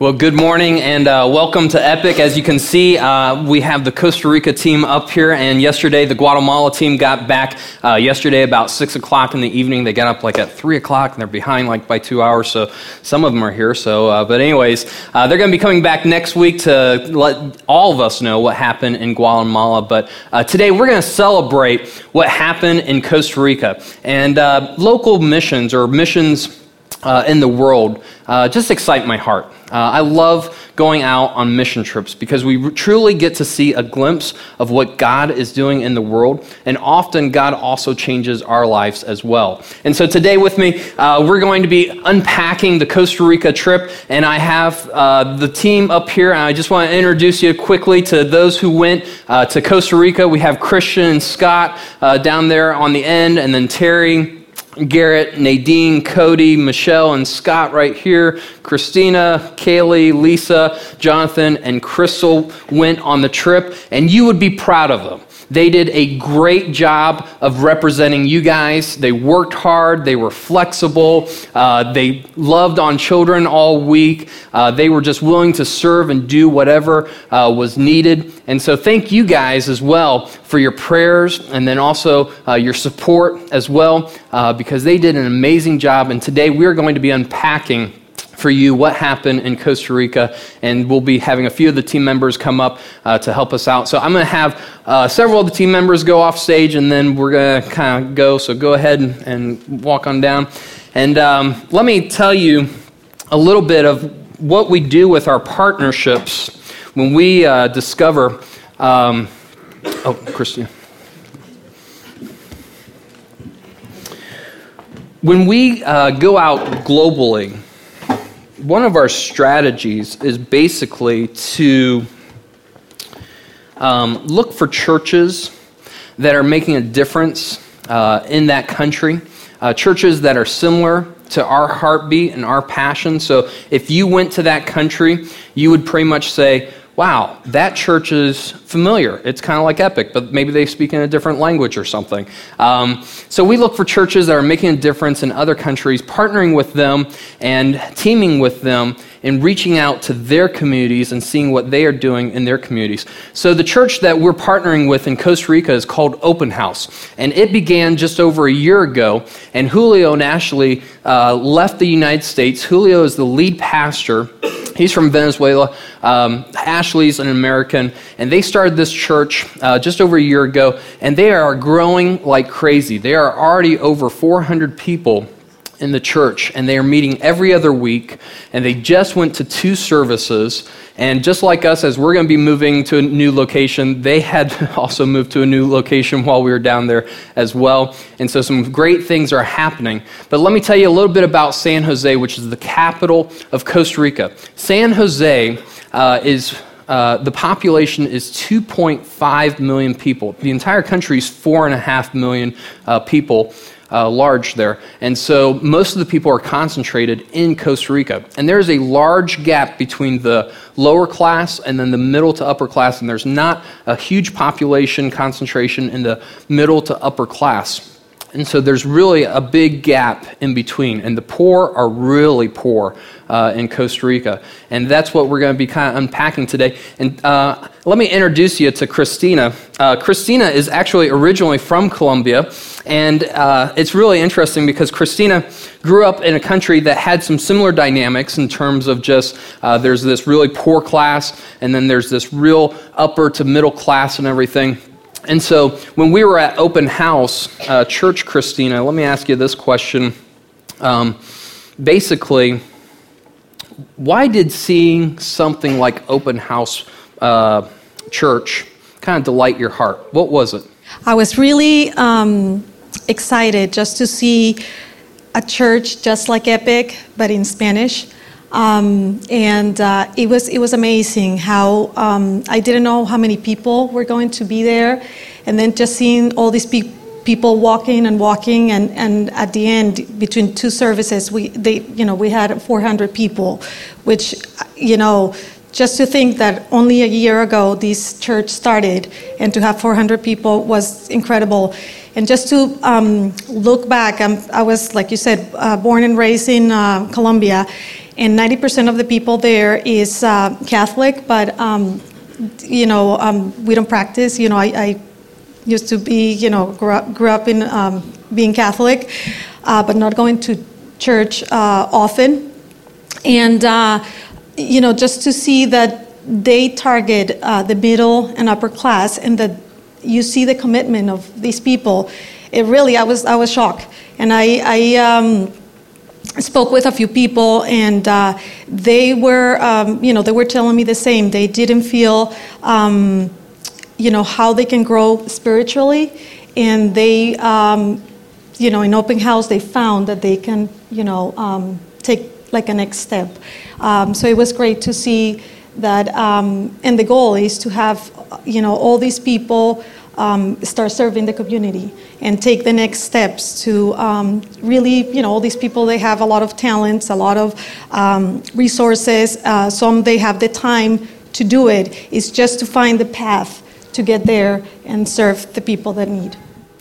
Well, good morning and uh, welcome to Epic. As you can see, uh, we have the Costa Rica team up here, and yesterday the Guatemala team got back uh, yesterday about 6 o'clock in the evening. They got up like at 3 o'clock, and they're behind like by two hours, so some of them are here. So, uh, But, anyways, uh, they're going to be coming back next week to let all of us know what happened in Guatemala. But uh, today we're going to celebrate what happened in Costa Rica. And local missions or missions in the world just excite my heart. Uh, I love going out on mission trips because we truly get to see a glimpse of what God is doing in the world, and often God also changes our lives as well. And so today, with me, uh, we're going to be unpacking the Costa Rica trip, and I have uh, the team up here, and I just want to introduce you quickly to those who went uh, to Costa Rica. We have Christian and Scott uh, down there on the end, and then Terry. Garrett, Nadine, Cody, Michelle, and Scott right here. Christina, Kaylee, Lisa, Jonathan, and Crystal went on the trip, and you would be proud of them. They did a great job of representing you guys. They worked hard, they were flexible, uh, they loved on children all week. Uh, they were just willing to serve and do whatever uh, was needed. And so, thank you guys as well for your prayers and then also uh, your support as well, uh, because they did an amazing job. And today we're going to be unpacking for you what happened in Costa Rica, and we'll be having a few of the team members come up uh, to help us out. So I'm going to have uh, several of the team members go off stage, and then we're going to kind of go. So go ahead and, and walk on down. And um, let me tell you a little bit of what we do with our partnerships when we uh, discover. Um, oh, Christian. When we uh, go out globally, one of our strategies is basically to um, look for churches that are making a difference uh, in that country, uh, churches that are similar to our heartbeat and our passion. So if you went to that country, you would pretty much say, wow, that church is familiar. It's kind of like Epic, but maybe they speak in a different language or something. Um, so we look for churches that are making a difference in other countries, partnering with them and teaming with them in reaching out to their communities and seeing what they are doing in their communities. So the church that we're partnering with in Costa Rica is called Open House, and it began just over a year ago. And Julio and Ashley uh, left the United States. Julio is the lead pastor. He's from Venezuela. Um, Ashley's an American, and they started this church uh, just over a year ago, and they are growing like crazy. They are already over 400 people in the church, and they are meeting every other week, and they just went to two services. And just like us, as we're going to be moving to a new location, they had also moved to a new location while we were down there as well. And so some great things are happening. But let me tell you a little bit about San Jose, which is the capital of Costa Rica. San Jose uh, is uh, the population is 2.5 million people. The entire country is 4.5 million uh, people uh, large there. And so most of the people are concentrated in Costa Rica. And there's a large gap between the lower class and then the middle to upper class, and there's not a huge population concentration in the middle to upper class. And so there's really a big gap in between. And the poor are really poor uh, in Costa Rica. And that's what we're going to be kind of unpacking today. And uh, let me introduce you to Christina. Uh, Christina is actually originally from Colombia. And uh, it's really interesting because Christina grew up in a country that had some similar dynamics in terms of just uh, there's this really poor class, and then there's this real upper to middle class and everything. And so when we were at Open House uh, Church, Christina, let me ask you this question. Um, basically, why did seeing something like Open House uh, Church kind of delight your heart? What was it? I was really um, excited just to see a church just like Epic, but in Spanish. Um, and uh, it was it was amazing how um, I didn't know how many people were going to be there, and then just seeing all these pe- people walking and walking, and, and at the end between two services, we they you know we had 400 people, which you know just to think that only a year ago this church started, and to have 400 people was incredible. And just to um, look back, I'm, i was, like you said, uh, born and raised in uh, Colombia, and 90% of the people there is uh, Catholic, but um, you know um, we don't practice. You know, I, I, used to be, you know, grew up, grew up in um, being Catholic, uh, but not going to church uh, often, and uh, you know, just to see that they target uh, the middle and upper class, and that you see the commitment of these people. It really, I was, I was shocked, and I, I um, spoke with a few people, and uh, they were, um, you know, they were telling me the same. They didn't feel, um, you know, how they can grow spiritually, and they, um, you know, in open house, they found that they can, you know, um, take like a next step. Um, so it was great to see that, um, and the goal is to have, you know, all these people um, start serving the community and take the next steps to um, really, you know, all these people, they have a lot of talents, a lot of um, resources. Uh, some they have the time to do it. It's just to find the path to get there and serve the people that need.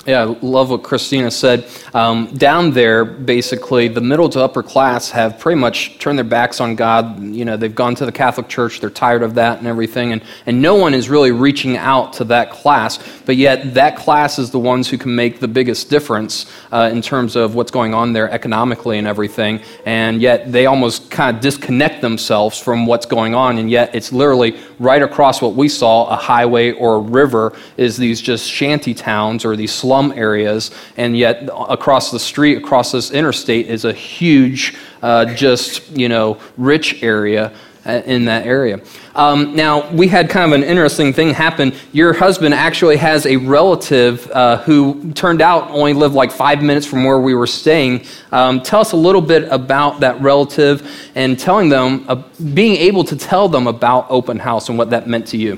Yeah, I love what Christina said. Um, down there, basically, the middle to upper class have pretty much turned their backs on God. You know, they've gone to the Catholic Church, they're tired of that and everything, and, and no one is really reaching out to that class. But yet, that class is the ones who can make the biggest difference uh, in terms of what's going on there economically and everything. And yet, they almost kind of disconnect themselves from what's going on, and yet, it's literally right across what we saw a highway or a river is these just shanty towns or these slum slum areas, and yet across the street, across this interstate, is a huge, uh, just, you know, rich area uh, in that area. Um, now, we had kind of an interesting thing happen. Your husband actually has a relative uh, who turned out only lived like five minutes from where we were staying. Um, tell us a little bit about that relative and telling them, uh, being able to tell them about open house and what that meant to you.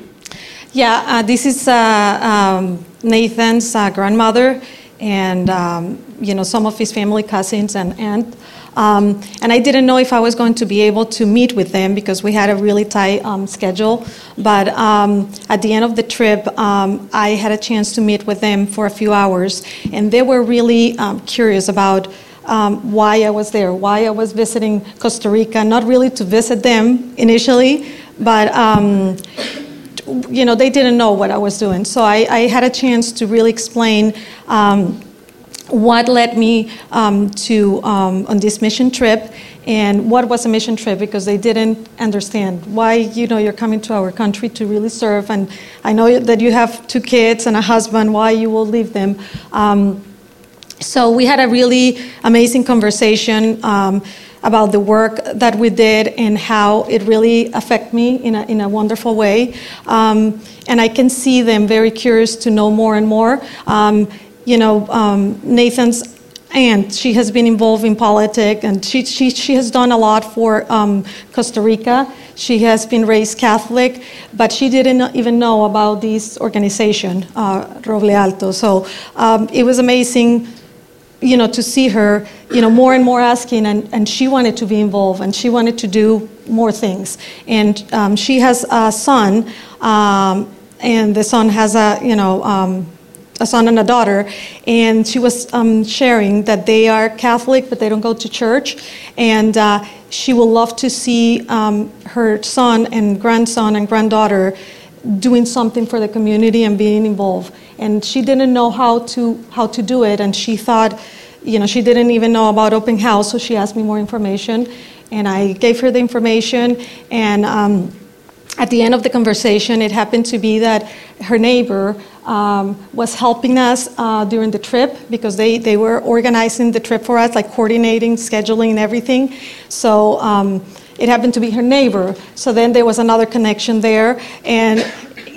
Yeah, uh, this is uh, um, Nathan's uh, grandmother and um, you know some of his family cousins and aunt. Um, and I didn't know if I was going to be able to meet with them because we had a really tight um, schedule. But um, at the end of the trip, um, I had a chance to meet with them for a few hours, and they were really um, curious about. Why I was there, why I was visiting Costa Rica, not really to visit them initially, but you know, they didn't know what I was doing. So I, I had a chance to really explain um, what led me um, to um, on this mission trip and what was a mission trip because they didn't understand why you know you're coming to our country to really serve and i know that you have two kids and a husband why you will leave them um, so we had a really amazing conversation um, about the work that we did and how it really affected me in a, in a wonderful way. Um, and I can see them very curious to know more and more. Um, you know, um, Nathan's aunt, she has been involved in politics and she, she, she has done a lot for um, Costa Rica. She has been raised Catholic, but she didn't even know about this organization, uh, Roble Alto. So um, it was amazing you know, to see her, you know, more and more asking, and, and she wanted to be involved, and she wanted to do more things. And um, she has a son, um, and the son has a, you know, um, a son and a daughter, and she was um, sharing that they are Catholic, but they don't go to church, and uh, she will love to see um, her son and grandson and granddaughter doing something for the community and being involved. And she didn't know how to how to do it, and she thought, you know, she didn't even know about open house, so she asked me more information, and I gave her the information. And um, at the end of the conversation, it happened to be that her neighbor um, was helping us uh, during the trip because they, they were organizing the trip for us, like coordinating, scheduling, and everything. So um, it happened to be her neighbor. So then there was another connection there. And,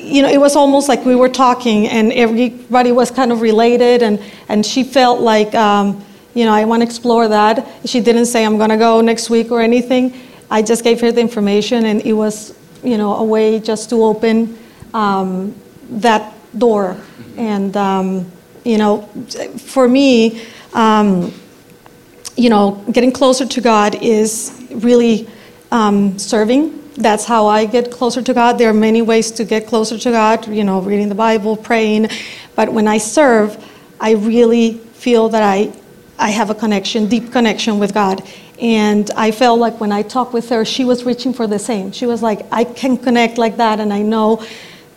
you know, it was almost like we were talking and everybody was kind of related. And, and she felt like, um, you know, I want to explore that. She didn't say, I'm going to go next week or anything. I just gave her the information and it was, you know, a way just to open um, that door. And, um, you know, for me, um, you know, getting closer to God is really um, serving. That's how I get closer to God. There are many ways to get closer to God, you know, reading the Bible, praying. But when I serve, I really feel that I, I have a connection, deep connection with God. And I felt like when I talked with her, she was reaching for the same. She was like, I can connect like that, and I know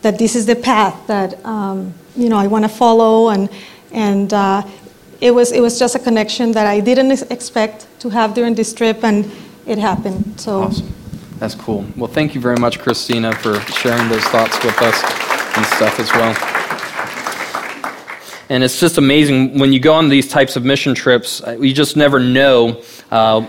that this is the path that um, you know I want to follow. And and uh, it was it was just a connection that I didn't expect to have during this trip, and it happened. So. Awesome. That's cool. Well, thank you very much, Christina, for sharing those thoughts with us and stuff as well. And it's just amazing when you go on these types of mission trips, uh, you just never know uh,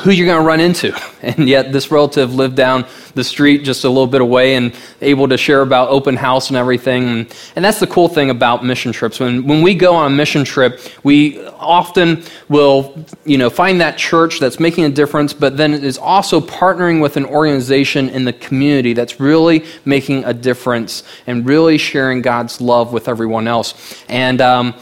who you're going to run into. And yet, this relative lived down the street just a little bit away and able to share about open house and everything. And, that's the cool thing about mission trips. When, when we go on a mission trip, we often will you know, find that church that's making a difference, but then it is also partnering with an organization in the community that's really making a difference and really sharing God's love with everyone else. And um,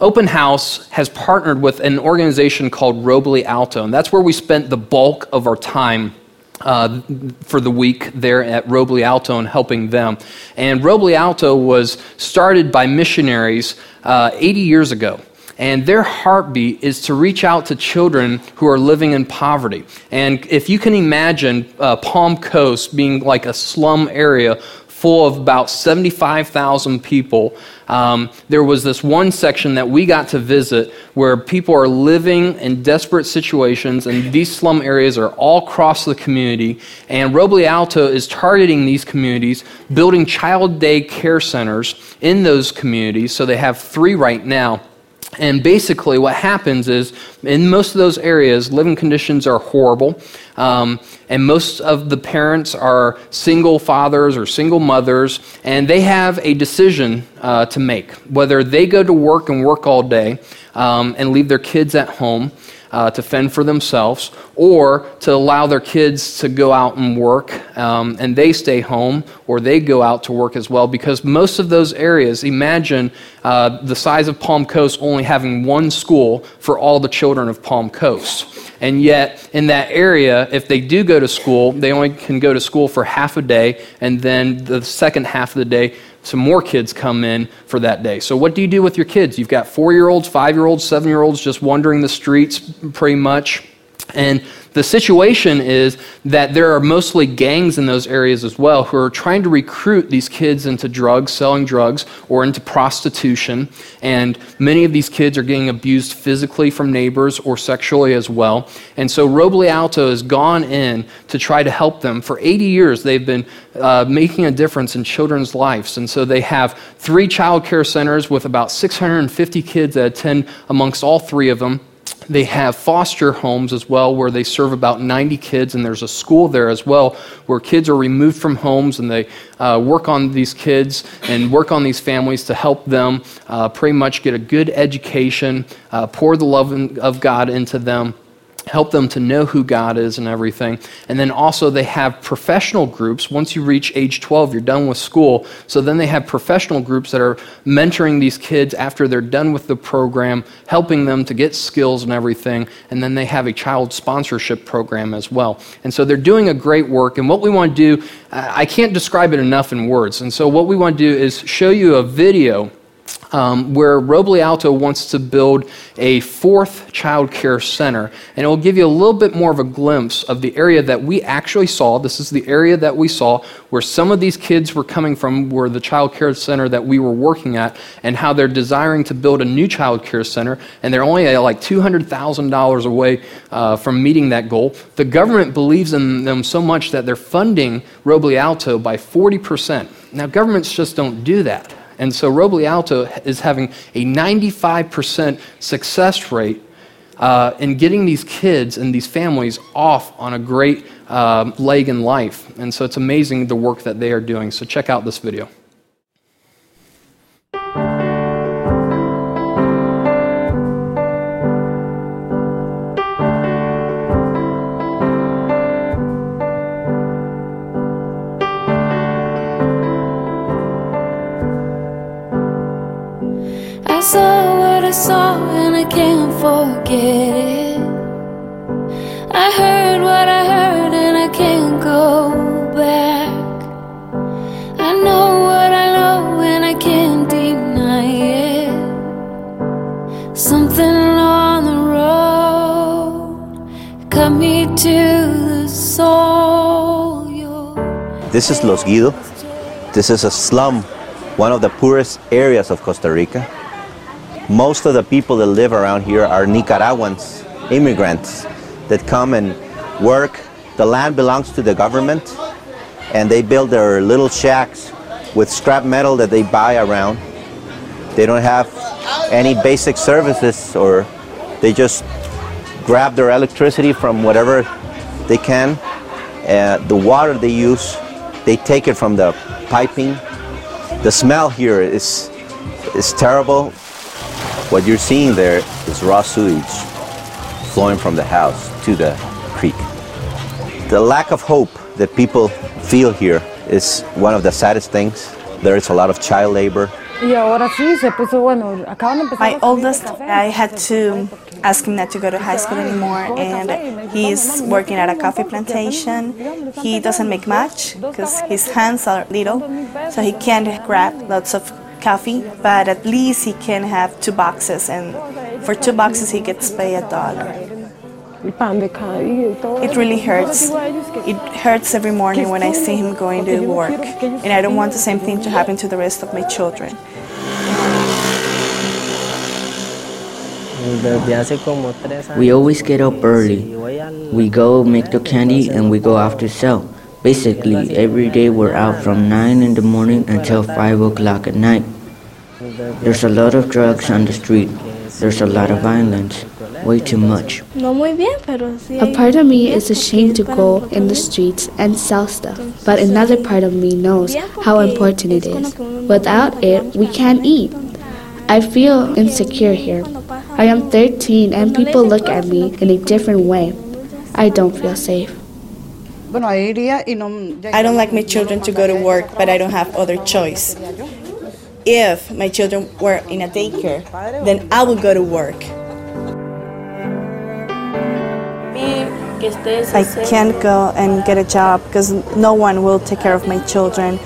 Open House has partnered with an organization called Roble Alto, and that's where we spent the bulk of our time uh, for the week there at Roble Alto and helping them. And Roble Alto was started by missionaries uh, 80 years ago. And their heartbeat is to reach out to children who are living in poverty. And if you can imagine uh, Palm Coast being like a slum area full of about 75,000 people. Um, there was this one section that we got to visit where people are living in desperate situations, and these slum areas are all across the community. And Roble Alto is targeting these communities, building child day care centers in those communities. So they have three right now. And basically, what happens is in most of those areas, living conditions are horrible. Um, and most of the parents are single fathers or single mothers, and they have a decision uh, to make whether they go to work and work all day um, and leave their kids at home uh, to fend for themselves, or to allow their kids to go out and work um, and they stay home, or they go out to work as well. Because most of those areas, imagine uh, the size of Palm Coast only having one school for all the children of Palm Coast. And yet, in that area, if they do go to school, they only can go to school for half a day, and then the second half of the day, some more kids come in for that day. So, what do you do with your kids? You've got four year olds, five year olds, seven year olds just wandering the streets pretty much. And the situation is that there are mostly gangs in those areas as well who are trying to recruit these kids into drugs, selling drugs, or into prostitution. And many of these kids are getting abused physically from neighbors or sexually as well. And so Roble Alto has gone in to try to help them. For 80 years, they've been uh, making a difference in children's lives. And so they have three child care centers with about 650 kids that attend amongst all three of them. They have foster homes as well, where they serve about 90 kids, and there's a school there as well where kids are removed from homes and they uh, work on these kids and work on these families to help them uh, pretty much get a good education, uh, pour the love of God into them help them to know who God is and everything. And then also, they have professional groups. Once you reach age 12, you're done with school. So then they have professional groups that are mentoring these kids after they're done with the program, helping them to get skills and everything. And then they have a child sponsorship program as well. And so they're doing a great work. And what we want to do, I can't describe it enough in words. And so what we want to do is show you a video um, where Roble Alto wants to build a fourth child care center. And it will give you a little bit more of a glimpse of the area that we actually saw. This is the area that we saw where some of these kids were coming from, where the child care center that we were working at, and how they're desiring to build a new child care center. And they're only like $200,000 away uh, from meeting that goal. The government believes in them so much that they're funding Roble Alto by 40%. Now, governments just don't do that. And so Roble Alto is having a 95% success rate uh, in getting these kids and these families off on a great uh, leg in life. And so it's amazing the work that they are doing. So check out this video. Is Los Guido. This is a slum, one of the poorest areas of Costa Rica. Most of the people that live around here are Nicaraguans, immigrants that come and work. The land belongs to the government, and they build their little shacks with scrap metal that they buy around. They don't have any basic services, or they just grab their electricity from whatever they can. Uh, the water they use, they take it from the piping. The smell here is, is terrible. What you're seeing there is raw sewage flowing from the house to the creek. The lack of hope that people feel here is one of the saddest things. There is a lot of child labor. My oldest, I had to ask him not to go to high school anymore, and he's working at a coffee plantation. He doesn't make much because his hands are little, so he can't grab lots of coffee, but at least he can have two boxes, and for two boxes, he gets paid a dollar. It really hurts. It hurts every morning when I see him going to work, and I don't want the same thing to happen to the rest of my children. We always get up early. We go make the candy and we go out to sell. Basically, every day we're out from 9 in the morning until 5 o'clock at night. There's a lot of drugs on the street. There's a lot of violence. Way too much. A part of me is ashamed to go in the streets and sell stuff, but another part of me knows how important it is. Without it, we can't eat. I feel insecure here. I am 13 and people look at me in a different way. I don't feel safe. I don't like my children to go to work, but I don't have other choice. If my children were in a daycare, then I would go to work. I can't go and get a job because no one will take care of my children.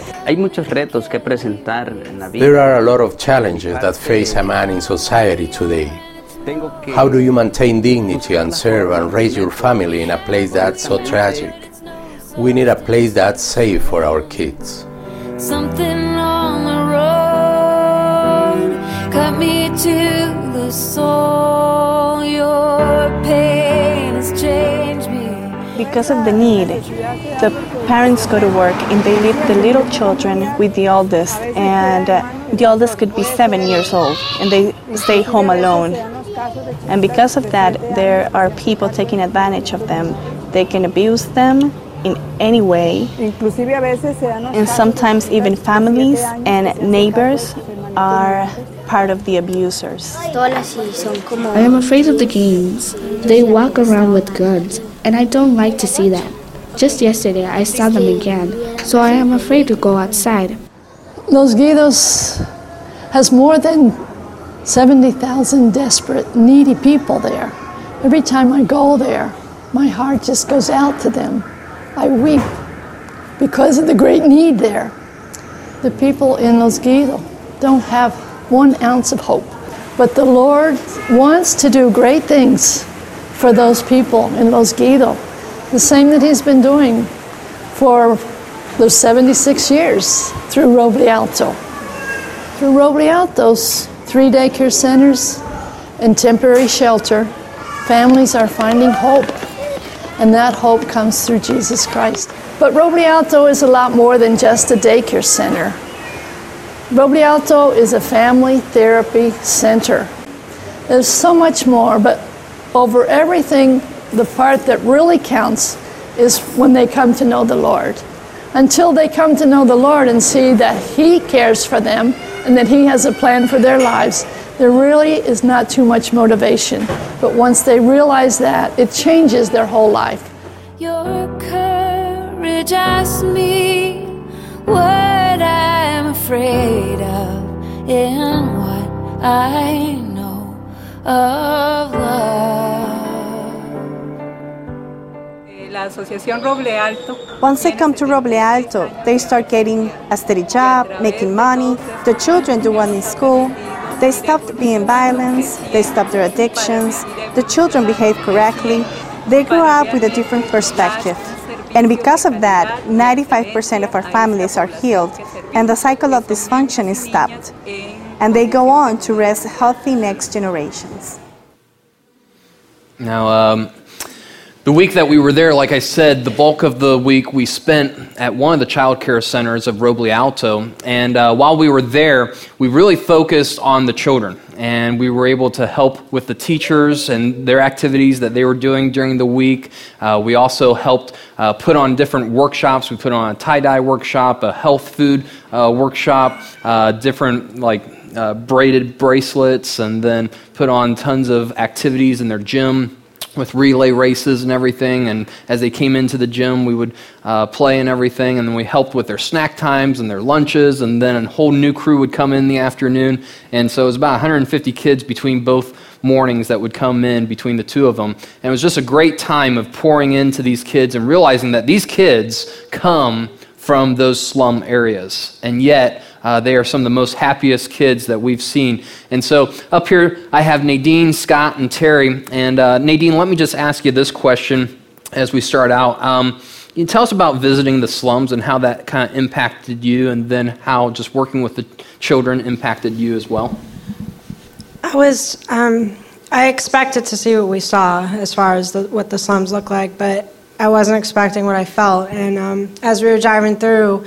There are a lot of challenges that face a man in society today. How do you maintain dignity and serve and raise your family in a place that's so tragic? We need a place that's safe for our kids. Something on the road cut me to the soul. Your pain has changed me. Because of the need, the parents go to work and they leave the little children with the oldest, and uh, the oldest could be seven years old, and they stay home alone. And because of that, there are people taking advantage of them. They can abuse them in any way. And sometimes even families and neighbors are part of the abusers. I am afraid of the gangs. They walk around with guns, and I don't like to see them. Just yesterday, I saw them again, so I am afraid to go outside. Los Guidos has more than 70,000 desperate, needy people there. Every time I go there, my heart just goes out to them. I weep because of the great need there. The people in Los Guidos don't have one ounce of hope. But the Lord wants to do great things for those people in Los Guidos, the same that He's been doing for those 76 years through Roble Alto. Through Roble Alto's three daycare centers and temporary shelter, families are finding hope, and that hope comes through Jesus Christ. But Roble Alto is a lot more than just a daycare center. Roble Alto is a family therapy center. There's so much more, but over everything, the part that really counts is when they come to know the Lord. Until they come to know the Lord and see that He cares for them and that He has a plan for their lives, there really is not too much motivation. But once they realize that, it changes their whole life. Your courage asks me what I'm afraid of and what I know of love. Once they come to Roble Alto, they start getting a steady job, making money. The children do well in school. They stopped being violent. They stopped their addictions. The children behave correctly. They grow up with a different perspective. And because of that, 95% of our families are healed, and the cycle of dysfunction is stopped. And they go on to raise healthy next generations. Now, um, the week that we were there, like I said, the bulk of the week we spent at one of the child care centers of Roble Alto. And uh, while we were there, we really focused on the children. And we were able to help with the teachers and their activities that they were doing during the week. Uh, we also helped uh, put on different workshops. We put on a tie dye workshop, a health food uh, workshop, uh, different like uh, braided bracelets, and then put on tons of activities in their gym with relay races and everything. And as they came into the gym, we would uh, play and everything. And then we helped with their snack times and their lunches. And then a whole new crew would come in the afternoon. And so it was about 150 kids between both mornings that would come in between the two of them. And it was just a great time of pouring into these kids and realizing that these kids come from those slum areas. And yet, uh, they are some of the most happiest kids that we've seen. And so up here, I have Nadine, Scott, and Terry. And uh, Nadine, let me just ask you this question as we start out. Um, you tell us about visiting the slums and how that kind of impacted you, and then how just working with the children impacted you as well. I was, um, I expected to see what we saw as far as the, what the slums look like, but I wasn't expecting what I felt. And um, as we were driving through,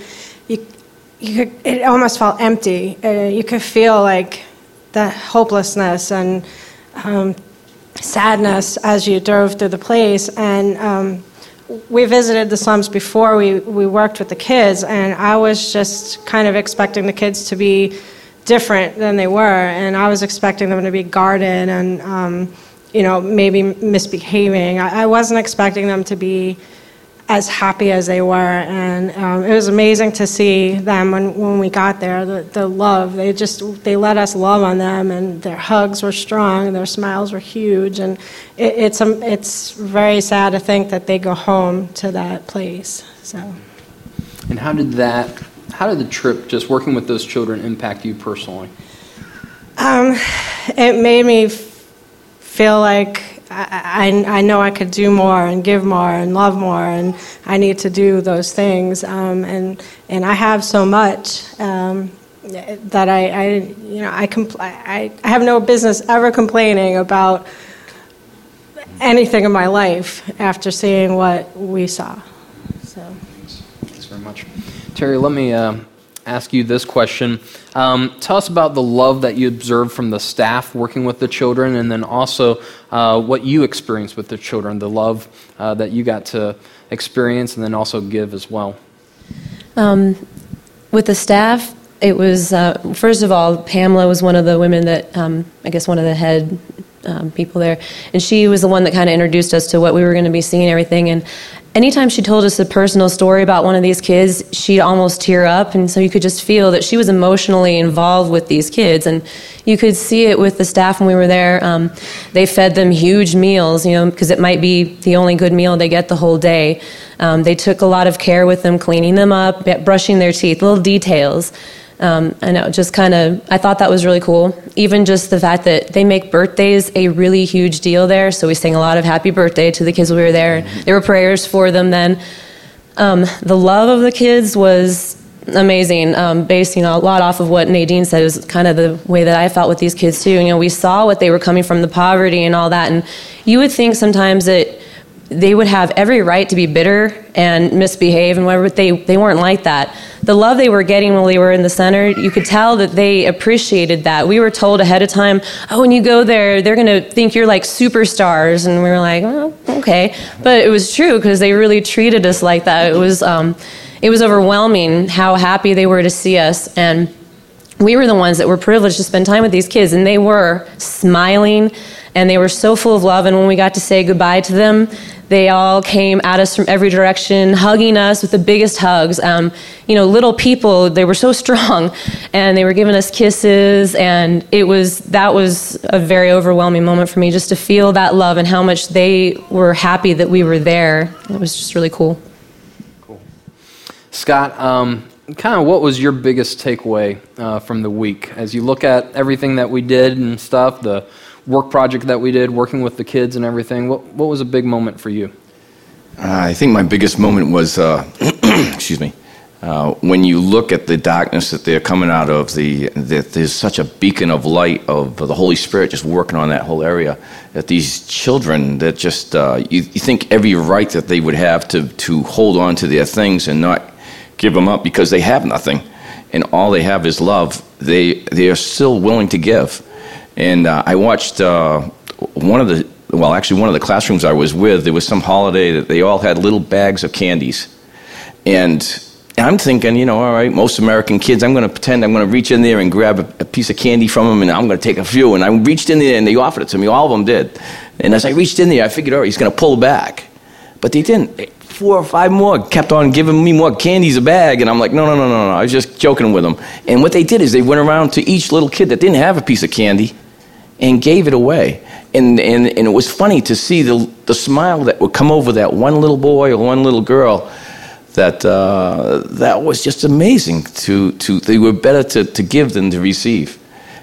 you could, it almost felt empty. Uh, you could feel like the hopelessness and um, sadness as you drove through the place. And um, we visited the slums before we, we worked with the kids, and I was just kind of expecting the kids to be different than they were, and I was expecting them to be guarded and, um, you know, maybe misbehaving. I, I wasn't expecting them to be as happy as they were. And um, it was amazing to see them when, when we got there, the, the love. They just, they let us love on them and their hugs were strong and their smiles were huge. And it, it's, um, it's very sad to think that they go home to that place, so. And how did that, how did the trip, just working with those children, impact you personally? Um, it made me feel like I, I, know I could do more and give more and love more, and I need to do those things. Um, and and I have so much um, that I, I, you know I, compl- I I have no business ever complaining about anything in my life after seeing what we saw. So. Thanks very much, Terry. Let me. Uh, ask you this question. Um, tell us about the love that you observed from the staff working with the children, and then also uh, what you experienced with the children, the love uh, that you got to experience, and then also give as well. Um, with the staff, it was, uh, first of all, Pamela was one of the women that, um, I guess, one of the head um, people there. And she was the one that kind of introduced us to what we were going to be seeing and everything. And anytime she told us a personal story about one of these kids, she'd almost tear up. And so you could just feel that she was emotionally involved with these kids. And you could see it with the staff when we were there. Um, they fed them huge meals, you know, because it might be the only good meal they get the whole day. Um, they took a lot of care with them, cleaning them up, brushing their teeth, little details. Um, and it just kind of, I thought that was really cool. Even just the fact that they make birthdays a really huge deal there. So we sang a lot of happy birthday to the kids when we were there. There were prayers for them then. Um, the love of the kids was amazing. Um, based you know, a lot off of what Nadine said is kind of the way that I felt with these kids too. You know, we saw what they were coming from, the poverty and all that, and you would think sometimes that they would have every right to be bitter and misbehave and whatever, but they, they weren't like that. The love they were getting while they were in the center, you could tell that they appreciated that. We were told ahead of time, oh, when you go there, they're going to think you're like superstars. And we were like, oh, okay. But it was true because they really treated us like that. It was, um, it was overwhelming how happy they were to see us. And we were the ones that were privileged to spend time with these kids, and they were smiling and they were so full of love. And when we got to say goodbye to them, they all came at us from every direction, hugging us with the biggest hugs. Um, you know, little people, they were so strong, and they were giving us kisses, and it was that was a very overwhelming moment for me just to feel that love and how much they were happy that we were there. It was just really cool. Cool, Scott. Um, kind of what was your biggest takeaway uh, from the week as you look at everything that we did and stuff the work project that we did, working with the kids and everything. What, what was a big moment for you? I think my biggest moment was, uh, excuse me, uh, when you look at the darkness that they're coming out of, the, that there's such a beacon of light of the Holy Spirit just working on that whole area. That these children, that just uh, you, you think every right that they would have to to hold on to their things and not give them up because they have nothing, and all they have is love. They they are still willing to give. And uh, I watched uh, one of the well, actually one of the classrooms I was with. There was some holiday that they all had little bags of candies, and I'm thinking, you know, all right, most American kids, I'm going to pretend I'm going to reach in there and grab a, a, piece of candy from them and I'm going to take a few. And I reached in there and they offered it to me. All of them did. And as I reached in there, I figured, all right, he's going to pull back. But they didn't. Four or five more kept on giving me more candies a bag. And I'm like, no, no, no, no, no. I was just joking with them. And what they did is they went around to each little kid that didn't have a piece of candy and gave it away. And, and, and it was funny to see the, the smile that would come over that one little boy or one little girl that uh, that was just amazing. To, to they were better to, to give than to receive,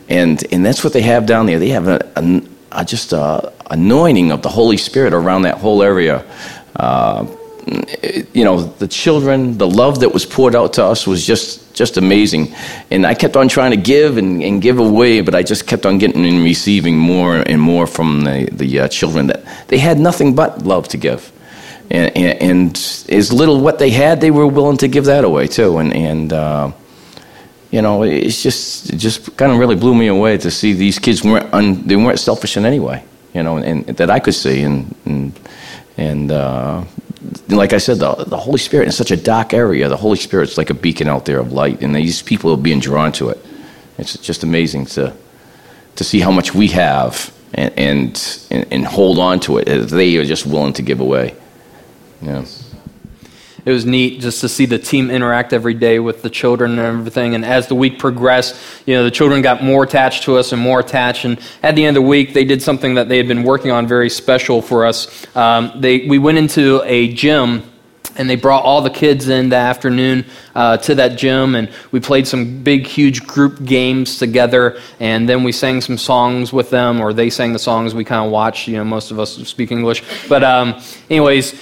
and and that's what they have down there. They have a, a, a just a anointing of the Holy Spirit around that whole area. Uh, you know, the children, the love that was poured out to us was just just amazing. And I kept on trying to give and, and give away, but I just kept on getting and receiving more and more from the, the uh, children that they had nothing but love to give and, and, and, as little what they had, they were willing to give that away too. And, and uh, you know, it's just it just kind of really blew me away to see these kids weren't un, they weren't selfish in any way. You know, and, and that I could see, and and, uh, like I said, the, the Holy Spirit in such a dark area, the Holy Spirit's like a beacon out there of light, and these people are being drawn to it. It's just amazing to to see how much we have and and, and hold on to it as they are just willing to give away. Yeah. It was neat just to see the team interact every day with the children and everything. And as the week progressed, you know, the children got more attached to us and more attached. And at the end of the week, they did something that they had been working on very special for us. Um, they, we went into a gym and they brought all the kids in that afternoon uh, to that gym and we played some big huge group games together and then we sang some songs with them or they sang the songs we kind of watched you know most of us speak english but um, anyways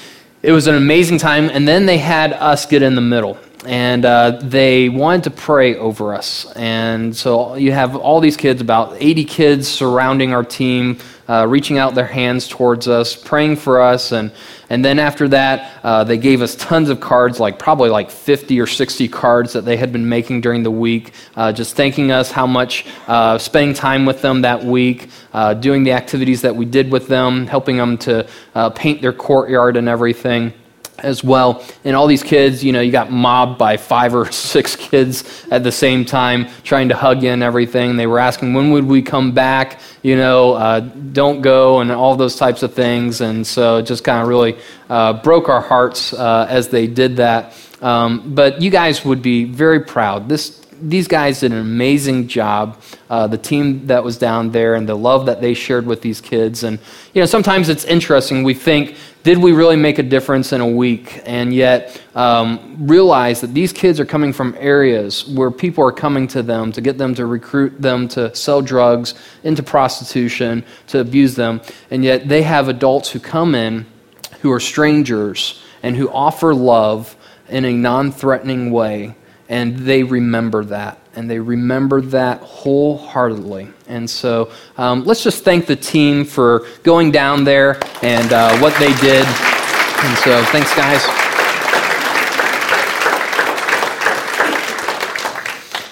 it was an amazing time. And then they had us get in the middle. And uh, they wanted to pray over us. And so you have all these kids, about 80 kids surrounding our team, uh, reaching out their hands towards us, praying for us. And, and then after that, uh, they gave us tons of cards, like probably like 50 or 60 cards that they had been making during the week, uh, just thanking us how much uh, spending time with them that week, uh, doing the activities that we did with them, helping them to uh, paint their courtyard and everything as well. And all these kids, you know, you got mobbed by five or six kids at the same time trying to hug in everything. They were asking, when would we come back? You know, uh, don't go, and all those types of things. And so it just kind of really uh, broke our hearts uh, as they did that. Um, but you guys would be very proud. This these guys did an amazing job. Uh, the team that was down there and the love that they shared with these kids. And, you know, sometimes it's interesting. We think did we really make a difference in a week? And yet, um, realize that these kids are coming from areas where people are coming to them to get them to recruit them to sell drugs, into prostitution, to abuse them. And yet, they have adults who come in who are strangers and who offer love in a non threatening way. And they remember that and they remembered that wholeheartedly. And so um, let's just thank the team for going down there and uh, what they did. And so thanks, guys.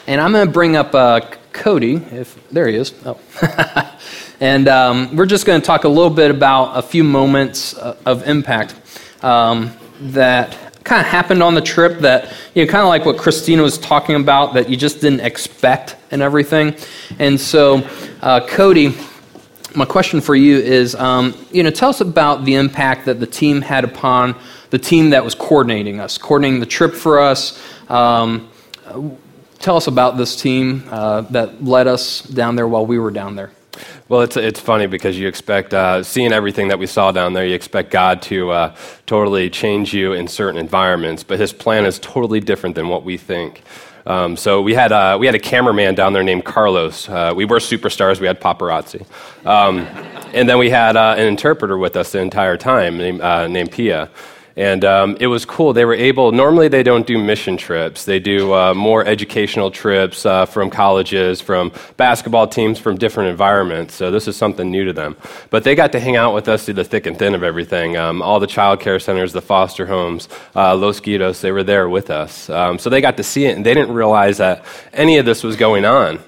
And I'm going to bring up uh, Cody, if there he is. Oh. and um, we're just going to talk a little bit about a few moments uh, of impact um, that kind of happened on the trip that, you know, kind of like what Christina was talking about that you just didn't expect and everything. And so, uh, Cody, my question for you is, um, you know, tell us about the impact that the team had upon the team that was coordinating us, coordinating the trip for us. Um, tell us about this team uh, that led us down there while we were down there. Well, it's, it's funny because you expect, uh, seeing everything that we saw down there, you expect God to uh, totally change you in certain environments, but his plan is totally different than what we think. Um, so we had, uh, we had a cameraman down there named Carlos. Uh, we were superstars, we had paparazzi. Um, and then we had uh, an interpreter with us the entire time named, uh, named Pia. And um, it was cool. They were able, normally they don't do mission trips. They do uh, more educational trips uh, from colleges, from basketball teams, from different environments. So this is something new to them. But they got to hang out with us through the thick and thin of everything. Um, all the child care centers, the foster homes, uh, Los Guidos, they were there with us. Um, so they got to see it, and they didn't realize that any of this was going on.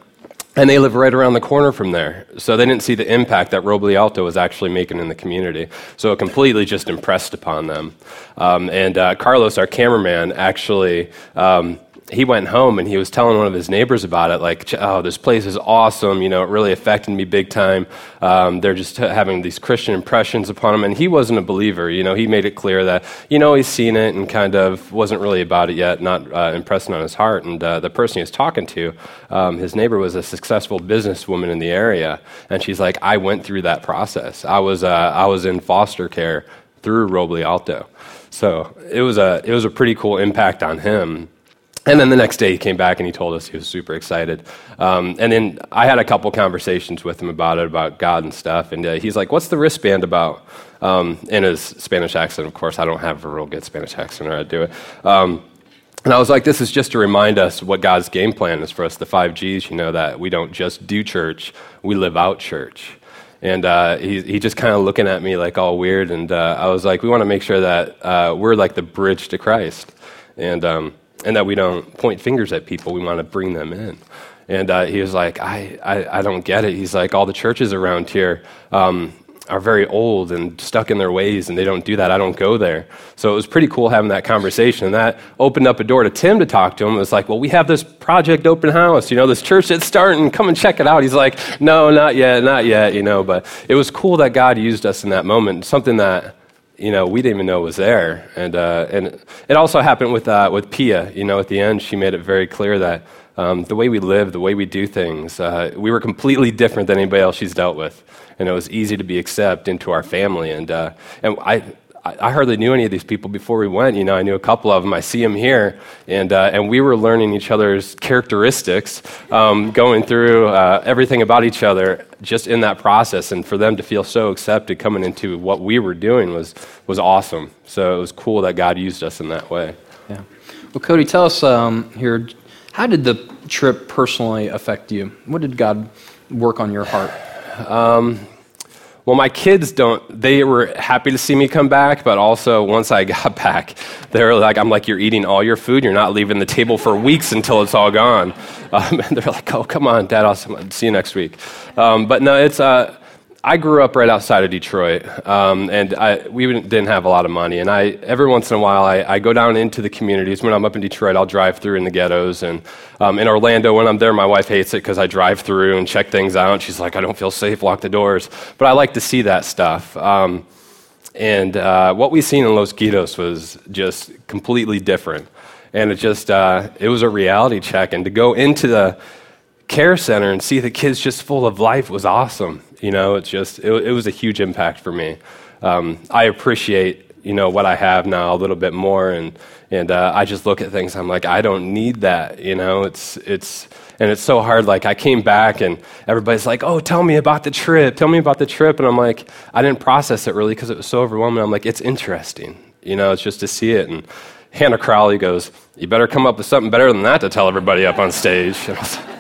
And they live right around the corner from there. So they didn't see the impact that Roble Alto was actually making in the community. So it completely just impressed upon them. Um, and uh, Carlos, our cameraman, actually um, he went home and he was telling one of his neighbors about it, like, oh, this place is awesome. You know, it really affected me big time. Um, they're just having these Christian impressions upon him. And he wasn't a believer. You know, he made it clear that, you know, he's seen it and kind of wasn't really about it yet, not uh, impressing on his heart. And uh, the person he was talking to, um, his neighbor was a successful businesswoman in the area. And she's like, I went through that process. I was, uh, I was in foster care through Roble Alto. So it was a, it was a pretty cool impact on him. And then the next day he came back and he told us he was super excited. Um, and then I had a couple conversations with him about it, about God and stuff. And uh, he's like, What's the wristband about? Um, in his Spanish accent, of course. I don't have a real good Spanish accent or to do it. Um, and I was like, This is just to remind us what God's game plan is for us, the five G's, you know, that we don't just do church, we live out church. And uh, he, he just kind of looking at me like all weird. And uh, I was like, We want to make sure that uh, we're like the bridge to Christ. And, um, and that we don't point fingers at people. We want to bring them in. And uh, he was like, I, I, I, don't get it. He's like, all the churches around here um, are very old and stuck in their ways, and they don't do that. I don't go there. So it was pretty cool having that conversation. And that opened up a door to Tim to talk to him. It was like, well, we have this project open house, you know, this church that's starting. Come and check it out. He's like, no, not yet, not yet, you know. But it was cool that God used us in that moment, something that you know, we didn't even know it was there. And, uh, and it also happened with, uh, with Pia. You know, at the end, she made it very clear that um, the way we live, the way we do things, uh, we were completely different than anybody else she's dealt with. And it was easy to be accepted into our family. And, uh, and I, I hardly knew any of these people before we went. You know, I knew a couple of them. I see them here, and uh, and we were learning each other's characteristics, um, going through uh, everything about each other just in that process. And for them to feel so accepted coming into what we were doing was was awesome. So it was cool that God used us in that way. Yeah. Well, Cody, tell us um, here, how did the trip personally affect you? What did God work on your heart? Um, well, my kids don't, they were happy to see me come back, but also once I got back, they were like, I'm like, you're eating all your food. You're not leaving the table for weeks until it's all gone. Um, and they're like, oh, come on, Dad, I'll see you next week. Um, but no, it's, uh, I grew up right outside of Detroit, um, and I, we didn't have a lot of money. And I, every once in a while, I, I, go down into the communities. When I'm up in Detroit, I'll drive through in the ghettos. And um, in Orlando, when I'm there, my wife hates it because I drive through and check things out. She's like, I don't feel safe, lock the doors. But I like to see that stuff. Um, and uh, what we seen in Los Guidos was just completely different. And it just, uh, it was a reality check. And to go into the care center and see the kids just full of life was awesome. You know, it's just, it, it was a huge impact for me. Um, I appreciate, you know, what I have now a little bit more. And, and uh, I just look at things, I'm like, I don't need that. You know, it's, it's, and it's so hard. Like, I came back and everybody's like, oh, tell me about the trip. Tell me about the trip. And I'm like, I didn't process it really because it was so overwhelming. I'm like, it's interesting. You know, it's just to see it. And Hannah Crowley goes, you better come up with something better than that to tell everybody up on stage.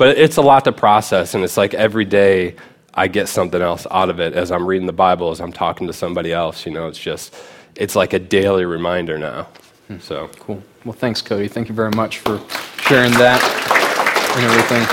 But it's a lot to process, and it's like every day I get something else out of it as I'm reading the Bible, as I'm talking to somebody else. You know, it's just, it's like a daily reminder now. Hmm. So cool. Well, thanks, Cody. Thank you very much for sharing that and everything.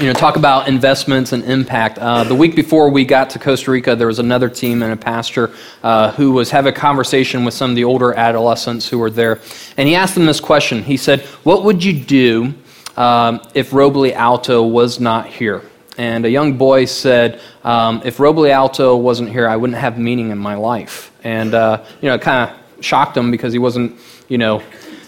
You know, talk about investments and impact. Uh, the week before we got to Costa Rica, there was another team and a pastor uh, who was having a conversation with some of the older adolescents who were there, and he asked them this question. He said, "What would you do um, if Roble Alto was not here. And a young boy said, um, if Roble Alto wasn't here, I wouldn't have meaning in my life. And, uh, you know, it kind of shocked him because he wasn't, you know,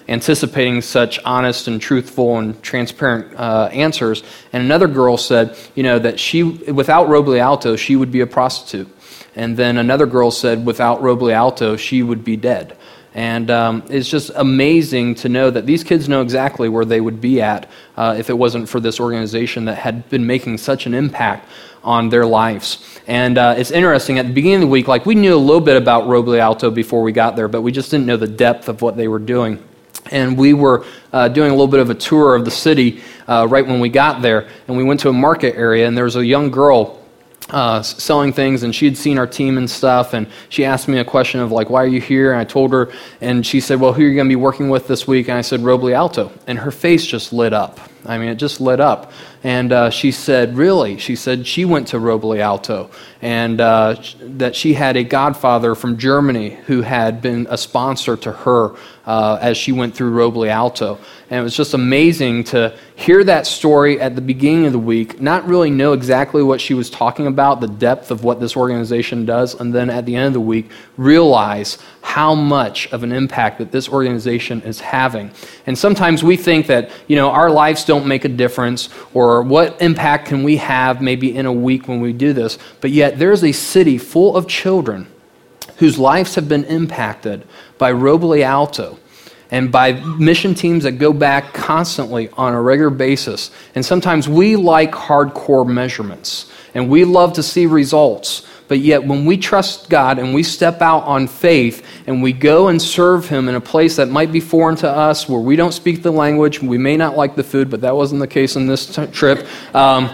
anticipating such honest and truthful and transparent uh, answers. And another girl said, you know, that she, without Roble Alto, she would be a prostitute. And then another girl said, without Roble Alto, she would be dead. And um, it's just amazing to know that these kids know exactly where they would be at uh, if it wasn't for this organization that had been making such an impact on their lives. And uh, it's interesting, at the beginning of the week, like we knew a little bit about Roble Alto before we got there, but we just didn't know the depth of what they were doing. And we were uh, doing a little bit of a tour of the city uh, right when we got there. And we went to a market area, and there was a young girl uh, selling things and she had seen our team and stuff and she asked me a question of like why are you here? And i told her and she said well who are you going to be working with this week? And i said roble alto. And her face just lit up i mean it just lit up. And uh, she said really? She said she went to roble alto and uh, that she had a godfather from germany who had been a sponsor to her uh, as she went through roble alto. And it was just amazing to hear that story at the beginning of the week, not really know exactly what she was talking about, the depth of what this organization does, and then at the end of the week, realize how much of an impact that this organization is having. And sometimes we think that, you know, our lives don't make a difference, or what impact can we have maybe in a week when we do this, but yet there's a city full of children whose lives have been impacted by Roble Alto and by mission teams that go back constantly on a regular basis. And sometimes we like hardcore measurements and we love to see results. But yet, when we trust God and we step out on faith and we go and serve Him in a place that might be foreign to us, where we don't speak the language, we may not like the food, but that wasn't the case on this t- trip. Um,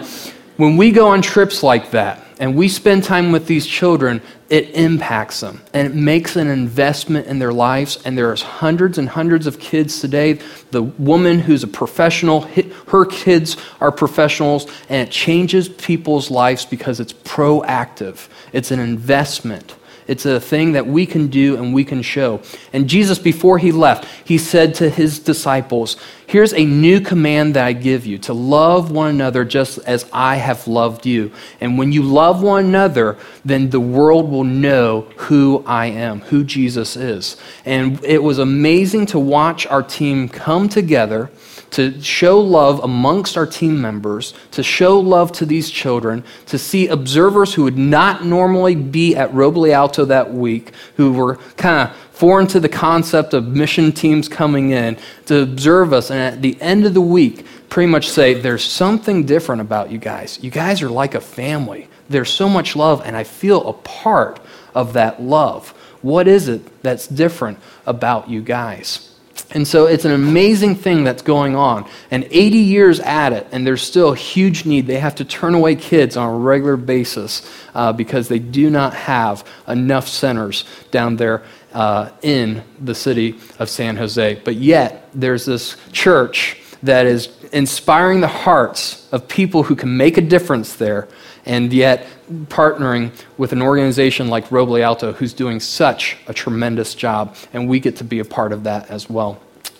when we go on trips like that, and we spend time with these children, it impacts them and it makes an investment in their lives. And there's hundreds and hundreds of kids today. The woman who's a professional, her kids are professionals, and it changes people's lives because it's proactive, it's an investment. It's a thing that we can do and we can show. And Jesus, before he left, he said to his disciples, Here's a new command that I give you to love one another just as I have loved you. And when you love one another, then the world will know who I am, who Jesus is. And it was amazing to watch our team come together to show love amongst our team members, to show love to these children, to see observers who would not normally be at Roble Alto that week, who were kind of foreign to the concept of mission teams coming in, to observe us, and at the end of the week, pretty much say, There's something different about you guys. You guys are like a family. There's so much love, and I feel a part of that love. What is it that's different about you guys? And so it's an amazing thing that's going on. And 80 years at it, and there's still a huge need. They have to turn away kids on a regular basis uh, because they do not have enough centers down there uh, in the city of San Jose. But yet, there's this church that is inspiring the hearts of people who can make a difference there, and yet partnering with an organization like Roble Alto, who's doing such a tremendous job, and we get to be a part of that as well.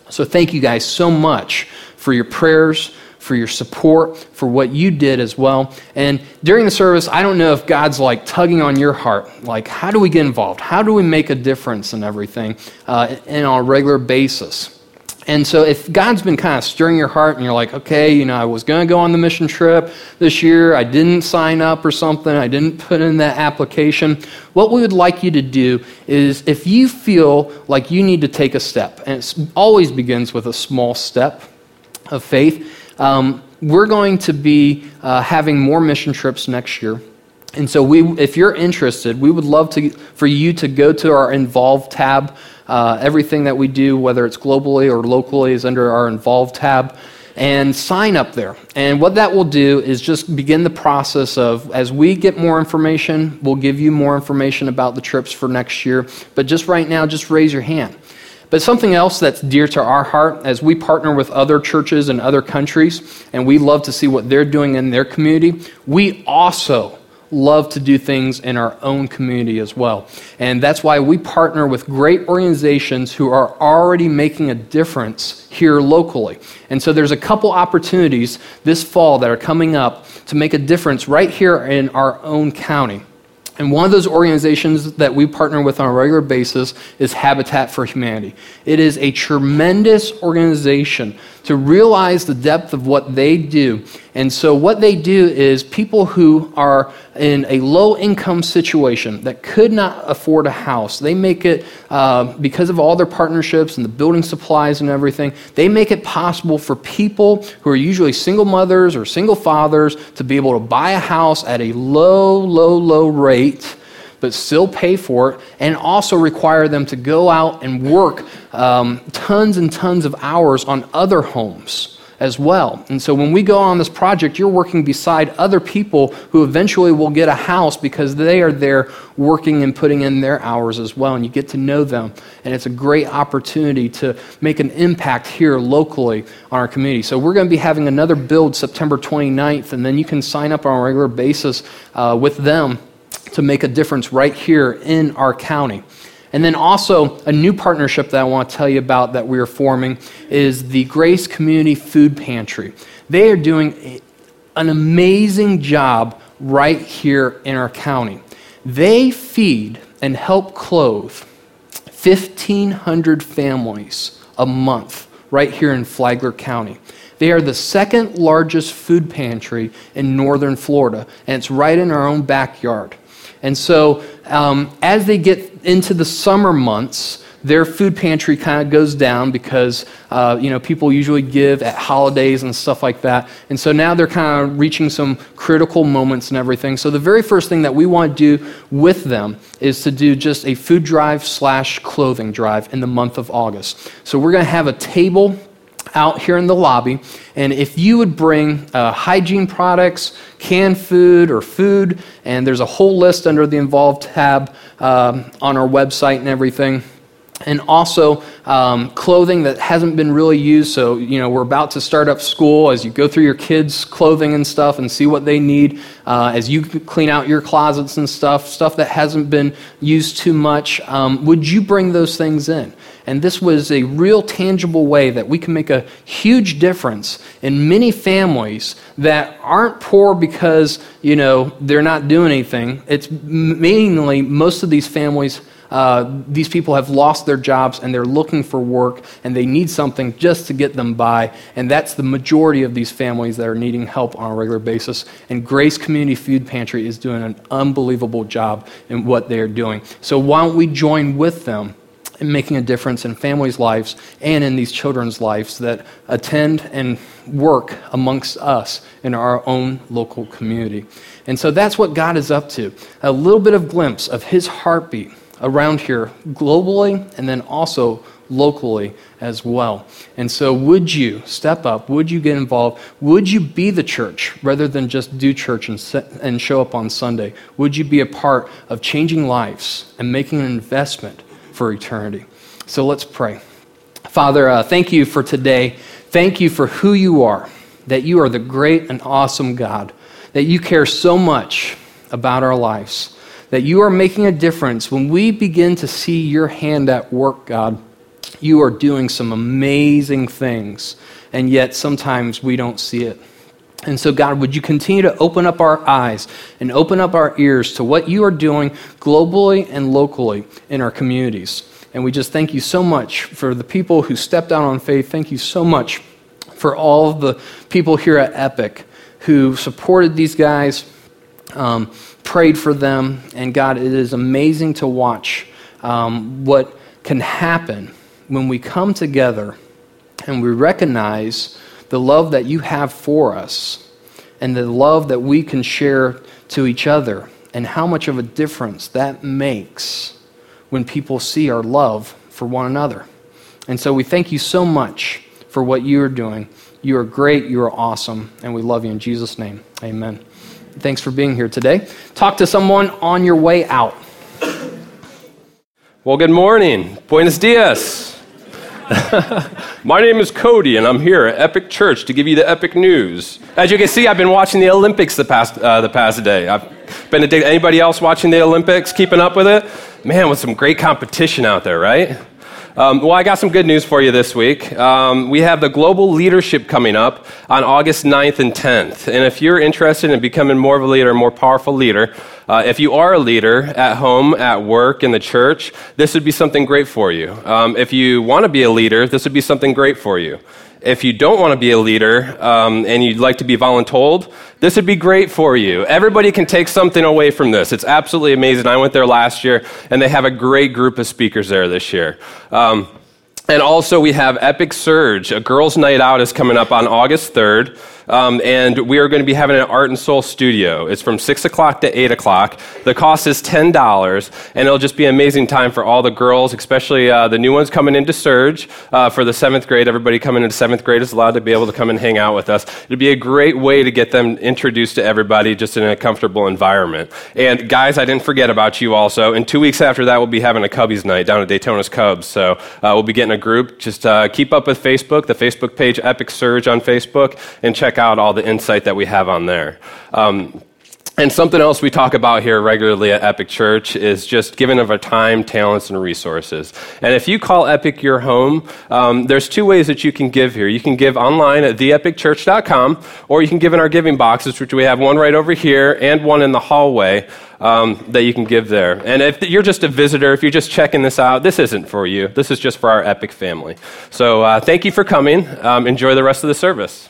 So, thank you guys so much for your prayers, for your support, for what you did as well. And during the service, I don't know if God's like tugging on your heart, like, how do we get involved? How do we make a difference in everything uh, and on a regular basis? And so, if God's been kind of stirring your heart and you're like, okay, you know, I was going to go on the mission trip this year, I didn't sign up or something, I didn't put in that application, what we would like you to do is if you feel like you need to take a step, and it always begins with a small step of faith, um, we're going to be uh, having more mission trips next year. And so, we, if you're interested, we would love to, for you to go to our Involve tab. Uh, everything that we do, whether it's globally or locally, is under our Involved tab. And sign up there. And what that will do is just begin the process of, as we get more information, we'll give you more information about the trips for next year. But just right now, just raise your hand. But something else that's dear to our heart as we partner with other churches in other countries, and we love to see what they're doing in their community, we also love to do things in our own community as well. And that's why we partner with great organizations who are already making a difference here locally. And so there's a couple opportunities this fall that are coming up to make a difference right here in our own county. And one of those organizations that we partner with on a regular basis is Habitat for Humanity. It is a tremendous organization to realize the depth of what they do. And so, what they do is people who are in a low income situation that could not afford a house, they make it, uh, because of all their partnerships and the building supplies and everything, they make it possible for people who are usually single mothers or single fathers to be able to buy a house at a low, low, low rate but still pay for it, and also require them to go out and work um, tons and tons of hours on other homes as well. And so when we go on this project, you're working beside other people who eventually will get a house because they are there working and putting in their hours as well, and you get to know them. And it's a great opportunity to make an impact here locally on our community. So we're going to be having another build September 29th, and then you can sign up on a regular basis uh, with them to make a difference right here in our county. And then also, a new partnership that I want to tell you about that we are forming is the Grace Community Food Pantry. They are doing an amazing job right here in our county. They feed and help clothe 1,500 families a month right here in Flagler County. They are the second largest food pantry in northern Florida, and it's right in our own backyard. And so, um, as they get into the summer months, their food pantry kind of goes down because uh, you know people usually give at holidays and stuff like that. And so now they're kind of reaching some critical moments and everything. So the very first thing that we want to do with them is to do just a food drive slash clothing drive in the month of august. So we're going to have a table out here in the lobby. And if you would bring uh, hygiene products, canned food, or food, and there's a whole list under the involved tab um, on our website and everything. And also um, clothing that hasn't been really used. So, you know, we're about to start up school as you go through your kids' clothing and stuff and see what they need. Uh, as you clean out your closets and stuff, stuff that hasn't been used too much, um, would you bring those things in? And this was a real tangible way that we can make a huge difference in many families that aren't poor because, you know, they're not doing anything. It's mainly most of these families uh, these people have lost their jobs and they're looking for work and they need something just to get them by. And that's the majority of these families that are needing help on a regular basis. And Grace Community Food Pantry is doing an unbelievable job in what they are doing. So why don't we join with them? In making a difference in families' lives and in these children's lives that attend and work amongst us in our own local community. And so that's what God is up to. A little bit of glimpse of his heartbeat around here globally and then also locally as well. And so, would you step up? Would you get involved? Would you be the church rather than just do church and, set, and show up on Sunday? Would you be a part of changing lives and making an investment for eternity? So, let's pray. Father, uh, thank you for today. Thank you for who you are, that you are the great and awesome God, that you care so much about our lives that you are making a difference. When we begin to see your hand at work, God, you are doing some amazing things, and yet sometimes we don't see it. And so, God, would you continue to open up our eyes and open up our ears to what you are doing globally and locally in our communities? And we just thank you so much for the people who stepped out on faith. Thank you so much for all the people here at Epic who supported these guys, um, prayed for them, and God, it is amazing to watch um, what can happen when we come together and we recognize the love that you have for us and the love that we can share to each other and how much of a difference that makes when people see our love for one another. And so we thank you so much for what you are doing. You are great, you are awesome, and we love you in Jesus' name. Amen. Thanks for being here today. Talk to someone on your way out. Well, good morning. Buenos dias. My name is Cody, and I'm here at Epic Church to give you the epic news. As you can see, I've been watching the Olympics the past, uh, the past day. I've been to anybody else watching the Olympics, keeping up with it? Man, with some great competition out there, right? Um, well, I got some good news for you this week. Um, we have the Global Leadership coming up on August 9th and 10th. And if you're interested in becoming more of a leader, more powerful leader, uh, if you are a leader at home, at work, in the church, this would be something great for you. Um, if you want to be a leader, this would be something great for you. If you don't want to be a leader um, and you'd like to be voluntold, this would be great for you. Everybody can take something away from this. It's absolutely amazing. I went there last year, and they have a great group of speakers there this year. Um, and also, we have Epic Surge. A girls' night out is coming up on August 3rd. Um, and we are going to be having an Art and Soul studio. It's from 6 o'clock to 8 o'clock. The cost is $10, and it'll just be an amazing time for all the girls, especially uh, the new ones coming into Surge uh, for the seventh grade. Everybody coming into seventh grade is allowed to be able to come and hang out with us. It'd be a great way to get them introduced to everybody just in a comfortable environment. And guys, I didn't forget about you also. And two weeks after that, we'll be having a Cubbies night down at Daytona's Cubs. So uh, we'll be getting a group. Just uh, keep up with Facebook, the Facebook page Epic Surge on Facebook, and check out all the insight that we have on there. Um, and something else we talk about here regularly at Epic Church is just giving of our time, talents, and resources. And if you call Epic your home, um, there's two ways that you can give here. You can give online at theepicchurch.com, or you can give in our giving boxes, which we have one right over here and one in the hallway um, that you can give there. And if you're just a visitor, if you're just checking this out, this isn't for you. This is just for our Epic family. So uh, thank you for coming. Um, enjoy the rest of the service.